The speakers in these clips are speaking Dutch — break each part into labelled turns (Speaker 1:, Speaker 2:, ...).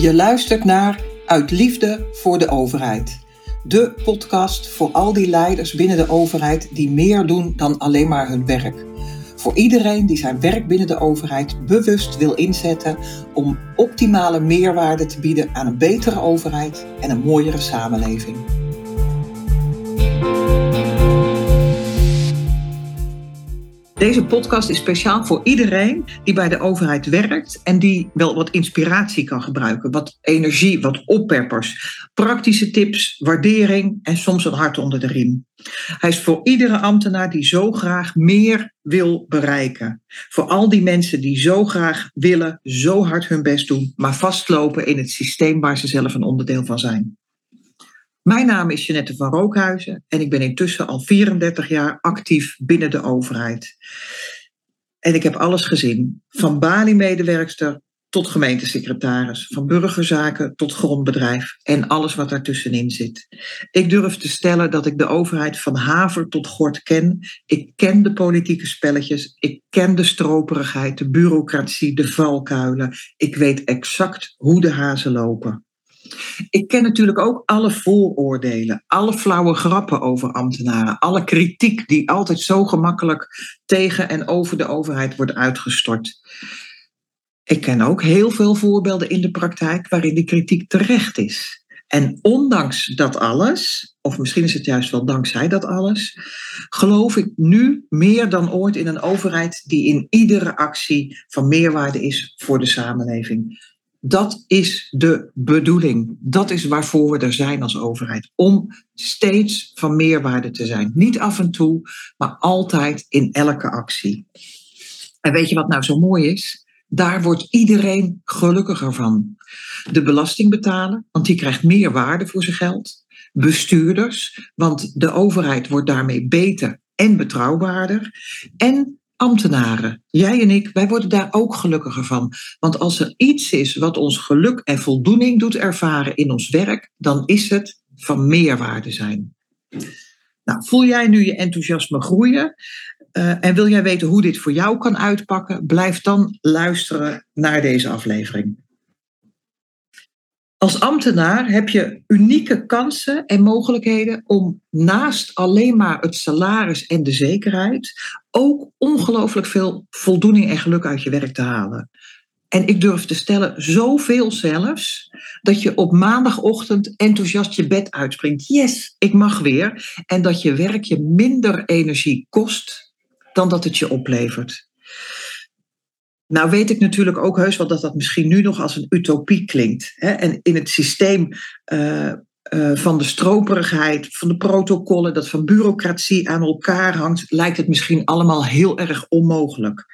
Speaker 1: Je luistert naar Uit Liefde voor de Overheid. De podcast voor al die leiders binnen de overheid die meer doen dan alleen maar hun werk. Voor iedereen die zijn werk binnen de overheid bewust wil inzetten om optimale meerwaarde te bieden aan een betere overheid en een mooiere samenleving. Deze podcast is speciaal voor iedereen die bij de overheid werkt en die wel wat inspiratie kan gebruiken, wat energie, wat oppeppers, praktische tips, waardering en soms een hart onder de riem. Hij is voor iedere ambtenaar die zo graag meer wil bereiken. Voor al die mensen die zo graag willen, zo hard hun best doen, maar vastlopen in het systeem waar ze zelf een onderdeel van zijn. Mijn naam is Jeanette van Rookhuizen en ik ben intussen al 34 jaar actief binnen de overheid. En ik heb alles gezien, van Bali-medewerkster tot gemeentesecretaris, van burgerzaken tot grondbedrijf en alles wat daartussenin zit. Ik durf te stellen dat ik de overheid van haver tot gort ken. Ik ken de politieke spelletjes, ik ken de stroperigheid, de bureaucratie, de valkuilen. Ik weet exact hoe de hazen lopen. Ik ken natuurlijk ook alle vooroordelen, alle flauwe grappen over ambtenaren, alle kritiek die altijd zo gemakkelijk tegen en over de overheid wordt uitgestort. Ik ken ook heel veel voorbeelden in de praktijk waarin die kritiek terecht is. En ondanks dat alles, of misschien is het juist wel dankzij dat alles, geloof ik nu meer dan ooit in een overheid die in iedere actie van meerwaarde is voor de samenleving. Dat is de bedoeling. Dat is waarvoor we er zijn als overheid. Om steeds van meerwaarde te zijn. Niet af en toe, maar altijd in elke actie. En weet je wat nou zo mooi is? Daar wordt iedereen gelukkiger van. De belastingbetaler, want die krijgt meer waarde voor zijn geld. Bestuurders, want de overheid wordt daarmee beter en betrouwbaarder. En ambtenaren, jij en ik, wij worden daar ook gelukkiger van. Want als er iets is wat ons geluk en voldoening doet ervaren in ons werk, dan is het van meerwaarde zijn. Nou, voel jij nu je enthousiasme groeien uh, en wil jij weten hoe dit voor jou kan uitpakken? Blijf dan luisteren naar deze aflevering. Als ambtenaar heb je unieke kansen en mogelijkheden om naast alleen maar het salaris en de zekerheid ook ongelooflijk veel voldoening en geluk uit je werk te halen. En ik durf te stellen, zoveel zelfs, dat je op maandagochtend enthousiast je bed uitspringt. Yes, ik mag weer. En dat je werk je minder energie kost dan dat het je oplevert. Nou weet ik natuurlijk ook heus wel dat dat misschien nu nog als een utopie klinkt. Hè? En in het systeem uh, uh, van de stroperigheid, van de protocollen, dat van bureaucratie aan elkaar hangt, lijkt het misschien allemaal heel erg onmogelijk.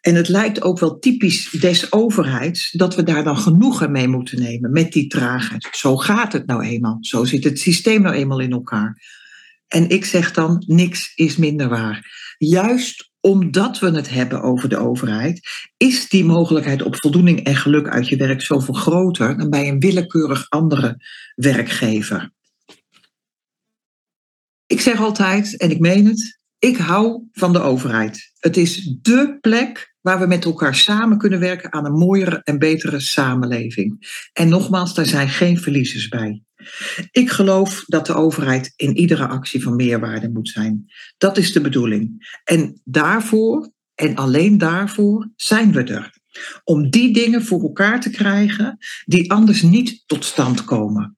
Speaker 1: En het lijkt ook wel typisch des overheids dat we daar dan genoegen mee moeten nemen met die traagheid. Zo gaat het nou eenmaal. Zo zit het systeem nou eenmaal in elkaar. En ik zeg dan, niks is minder waar. Juist omdat we het hebben over de overheid, is die mogelijkheid op voldoening en geluk uit je werk zoveel groter dan bij een willekeurig andere werkgever. Ik zeg altijd, en ik meen het, ik hou van de overheid. Het is dé plek waar we met elkaar samen kunnen werken aan een mooiere en betere samenleving. En nogmaals, daar zijn geen verliezers bij. Ik geloof dat de overheid in iedere actie van meerwaarde moet zijn. Dat is de bedoeling. En daarvoor, en alleen daarvoor, zijn we er. Om die dingen voor elkaar te krijgen die anders niet tot stand komen.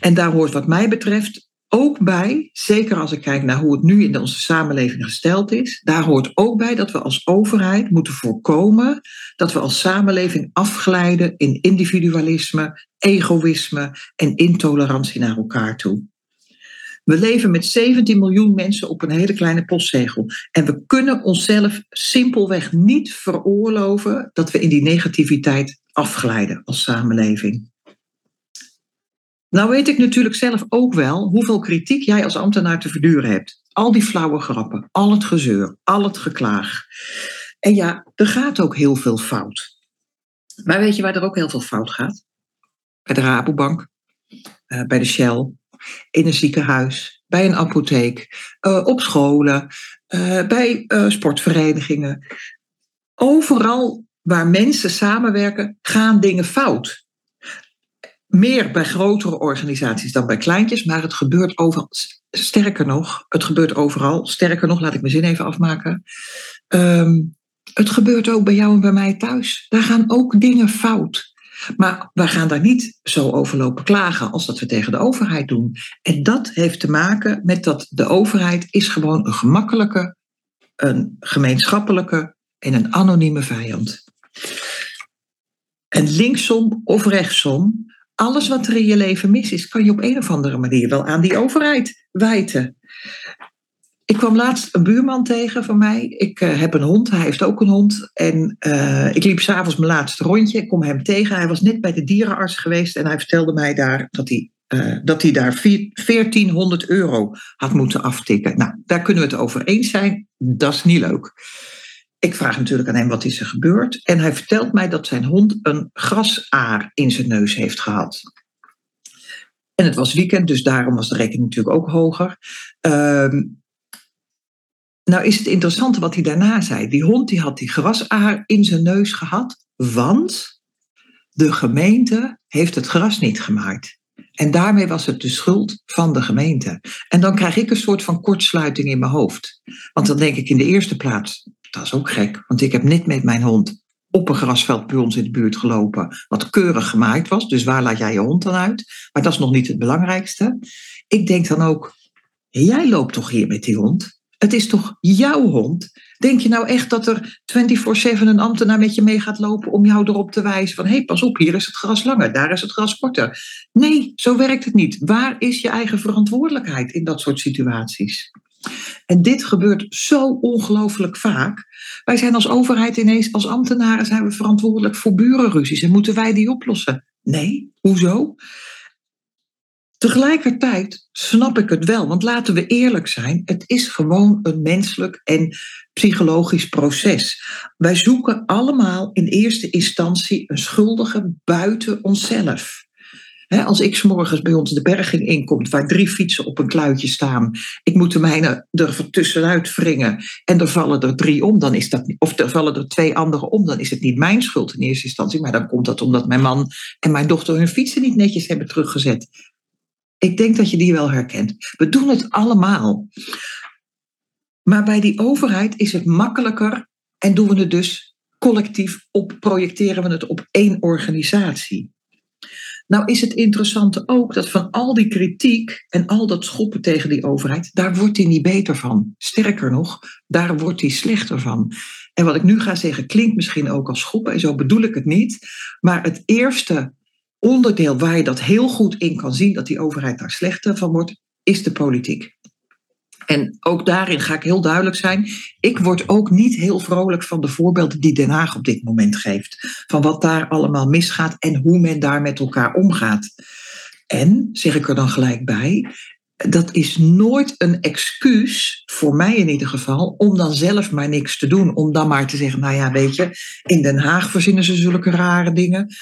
Speaker 1: En daar hoort wat mij betreft ook bij, zeker als ik kijk naar hoe het nu in onze samenleving gesteld is, daar hoort ook bij dat we als overheid moeten voorkomen dat we als samenleving afglijden in individualisme, egoïsme en intolerantie naar elkaar toe. We leven met 17 miljoen mensen op een hele kleine postzegel. En we kunnen onszelf simpelweg niet veroorloven dat we in die negativiteit afglijden als samenleving. Nou weet ik natuurlijk zelf ook wel hoeveel kritiek jij als ambtenaar te verduren hebt. Al die flauwe grappen, al het gezeur, al het geklaag. En ja, er gaat ook heel veel fout. Maar weet je waar er ook heel veel fout gaat? Bij de Rabobank, uh, bij de Shell, in een ziekenhuis, bij een apotheek, uh, op scholen, uh, bij sportverenigingen. Overal waar mensen samenwerken, gaan dingen fout. Meer bij grotere organisaties dan bij kleintjes, maar het gebeurt overal. Sterker nog, het gebeurt overal. Sterker nog, laat ik mijn zin even afmaken. Ehm, het gebeurt ook bij jou en bij mij thuis. Daar gaan ook dingen fout. Maar we gaan daar niet zo over lopen klagen als dat we tegen de overheid doen. En dat heeft te maken met dat de overheid is gewoon een gemakkelijke, een gemeenschappelijke en een anonieme vijand. En linksom of rechtsom, alles wat er in je leven mis is, kan je op een of andere manier wel aan die overheid wijten. Ik kwam laatst een buurman tegen van mij. Ik uh, heb een hond, hij heeft ook een hond. En uh, ik liep s'avonds mijn laatste rondje. Ik kom hem tegen. Hij was net bij de dierenarts geweest en hij vertelde mij daar dat hij, uh, dat hij daar 1400 euro had moeten aftikken. Nou, daar kunnen we het over eens zijn. Dat is niet leuk. Ik vraag natuurlijk aan hem wat is er gebeurd. En hij vertelt mij dat zijn hond een grasaar in zijn neus heeft gehad. En het was weekend, dus daarom was de rekening natuurlijk ook hoger. Uh, nou is het interessante wat hij daarna zei. Die hond die had die grasaar in zijn neus gehad, want de gemeente heeft het gras niet gemaakt. En daarmee was het de schuld van de gemeente. En dan krijg ik een soort van kortsluiting in mijn hoofd. Want dan denk ik in de eerste plaats, dat is ook gek, want ik heb net met mijn hond op een grasveld bij ons in de buurt gelopen, wat keurig gemaakt was. Dus waar laat jij je hond dan uit? Maar dat is nog niet het belangrijkste. Ik denk dan ook, jij loopt toch hier met die hond? Het is toch jouw hond? Denk je nou echt dat er 24-7 een ambtenaar met je mee gaat lopen om jou erop te wijzen van hé, hey, pas op, hier is het gras langer, daar is het gras korter. Nee, zo werkt het niet. Waar is je eigen verantwoordelijkheid in dat soort situaties? En dit gebeurt zo ongelooflijk vaak. Wij zijn als overheid ineens, als ambtenaren, zijn we verantwoordelijk voor burenruzies en moeten wij die oplossen? Nee, hoezo? Tegelijkertijd snap ik het wel, want laten we eerlijk zijn, het is gewoon een menselijk en psychologisch proces. Wij zoeken allemaal in eerste instantie een schuldige buiten onszelf. Als ik morgens bij ons de berging inkomt, waar drie fietsen op een kluitje staan, ik moet de mijne er tussenuit wringen en er vallen er drie om, dan is dat, of er vallen er twee anderen om, dan is het niet mijn schuld in eerste instantie, maar dan komt dat omdat mijn man en mijn dochter hun fietsen niet netjes hebben teruggezet. Ik denk dat je die wel herkent. We doen het allemaal. Maar bij die overheid is het makkelijker en doen we het dus collectief op, projecteren we het op één organisatie. Nou is het interessante ook dat van al die kritiek en al dat schoppen tegen die overheid, daar wordt hij niet beter van. Sterker nog, daar wordt hij slechter van. En wat ik nu ga zeggen klinkt misschien ook als schoppen, en zo bedoel ik het niet. Maar het eerste onderdeel waar je dat heel goed in kan zien, dat die overheid daar slechter van wordt, is de politiek. En ook daarin ga ik heel duidelijk zijn. Ik word ook niet heel vrolijk van de voorbeelden die Den Haag op dit moment geeft. Van wat daar allemaal misgaat en hoe men daar met elkaar omgaat. En, zeg ik er dan gelijk bij, dat is nooit een excuus, voor mij in ieder geval, om dan zelf maar niks te doen. Om dan maar te zeggen, nou ja, weet je, in Den Haag verzinnen ze zulke rare dingen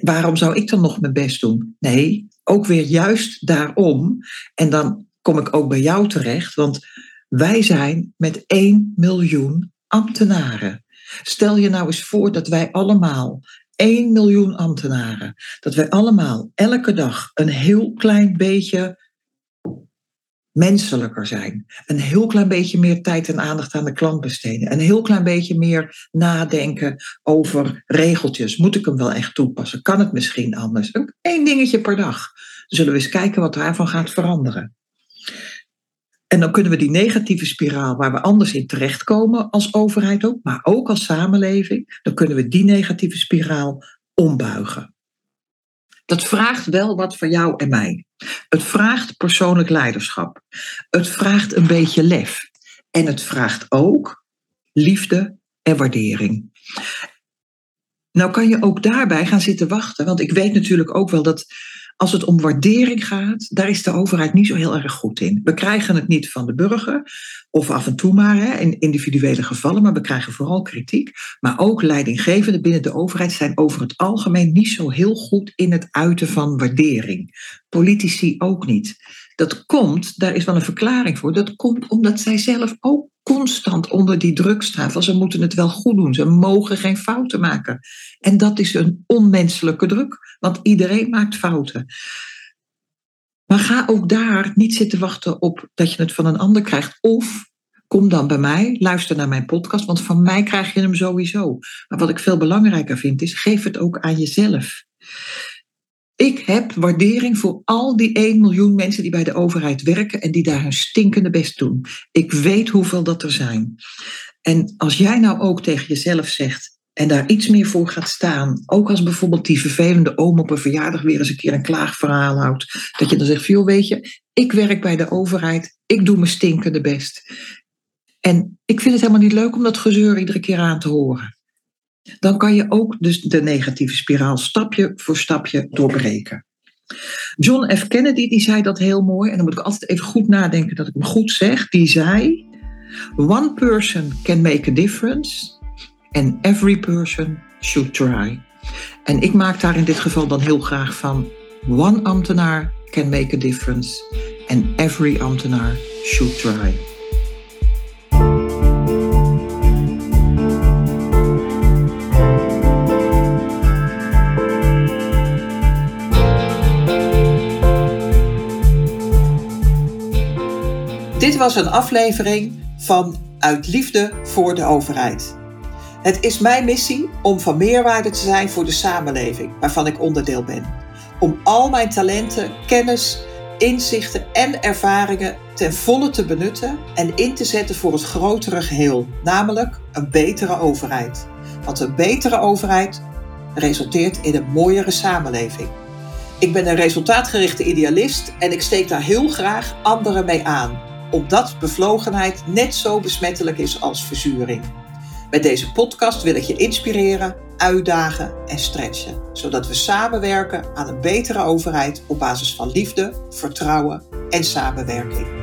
Speaker 1: waarom zou ik dan nog mijn best doen? Nee, ook weer juist daarom. En dan kom ik ook bij jou terecht, want wij zijn met 1 miljoen ambtenaren. Stel je nou eens voor dat wij allemaal 1 miljoen ambtenaren, dat wij allemaal elke dag een heel klein beetje menselijker zijn. Een heel klein beetje meer tijd en aandacht aan de klant besteden. Een heel klein beetje meer nadenken over regeltjes. Moet ik hem wel echt toepassen? Kan het misschien anders? Eén dingetje per dag. Zullen we eens kijken wat daarvan gaat veranderen. En dan kunnen we die negatieve spiraal waar we anders in terechtkomen als overheid ook, maar ook als samenleving, dan kunnen we die negatieve spiraal ombuigen. Dat vraagt wel wat van jou en mij. Het vraagt persoonlijk leiderschap. Het vraagt een beetje lef. En het vraagt ook liefde en waardering. Nou kan je ook daarbij gaan zitten wachten, want ik weet natuurlijk ook wel dat als het om waardering gaat, daar is de overheid niet zo heel erg goed in. We krijgen het niet van de burger, of af en toe maar hè, in individuele gevallen, maar we krijgen vooral kritiek. Maar ook leidinggevenden binnen de overheid zijn over het algemeen niet zo heel goed in het uiten van waardering. Politici ook niet. Dat komt, daar is wel een verklaring voor, dat komt omdat zij zelf ook constant onder die druk staan van ze moeten het wel goed doen, ze mogen geen fouten maken. En dat is een onmenselijke druk, want iedereen maakt fouten. Maar ga ook daar niet zitten wachten op dat je het van een ander krijgt. Of kom dan bij mij, luister naar mijn podcast, want van mij krijg je hem sowieso. Maar wat ik veel belangrijker vind is, geef het ook aan jezelf. Ik heb waardering voor al die 1 miljoen mensen die bij de overheid werken en die daar hun stinkende best doen. Ik weet hoeveel dat er zijn. En als jij nou ook tegen jezelf zegt en daar iets meer voor gaat staan, ook als bijvoorbeeld die vervelende oom op een verjaardag weer eens een keer een klaagverhaal houdt, dat je dan zegt, joh, weet je, ik werk bij de overheid, ik doe mijn stinkende best. En ik vind het helemaal niet leuk om dat gezeur iedere keer aan te horen dan kan je ook dus de negatieve spiraal stapje voor stapje doorbreken. John F. Kennedy die zei dat heel mooi, en dan moet ik altijd even goed nadenken dat ik hem goed zeg. Die zei: One person can make a difference, and every person should try. En ik maak daar in dit geval dan heel graag van: One ambtenaar can make a difference, and every ambtenaar should try. Was een aflevering van Uit Liefde voor de Overheid. Het is mijn missie om van meerwaarde te zijn voor de samenleving waarvan ik onderdeel ben. Om al mijn talenten, kennis, inzichten en ervaringen ten volle te benutten en in te zetten voor het grotere geheel, namelijk een betere overheid. Want een betere overheid resulteert in een mooiere samenleving. Ik ben een resultaatgerichte idealist en ik steek daar heel graag anderen mee aan omdat bevlogenheid net zo besmettelijk is als verzuring. Met deze podcast wil ik je inspireren, uitdagen en stretchen, zodat we samenwerken aan een betere overheid op basis van liefde, vertrouwen en samenwerking.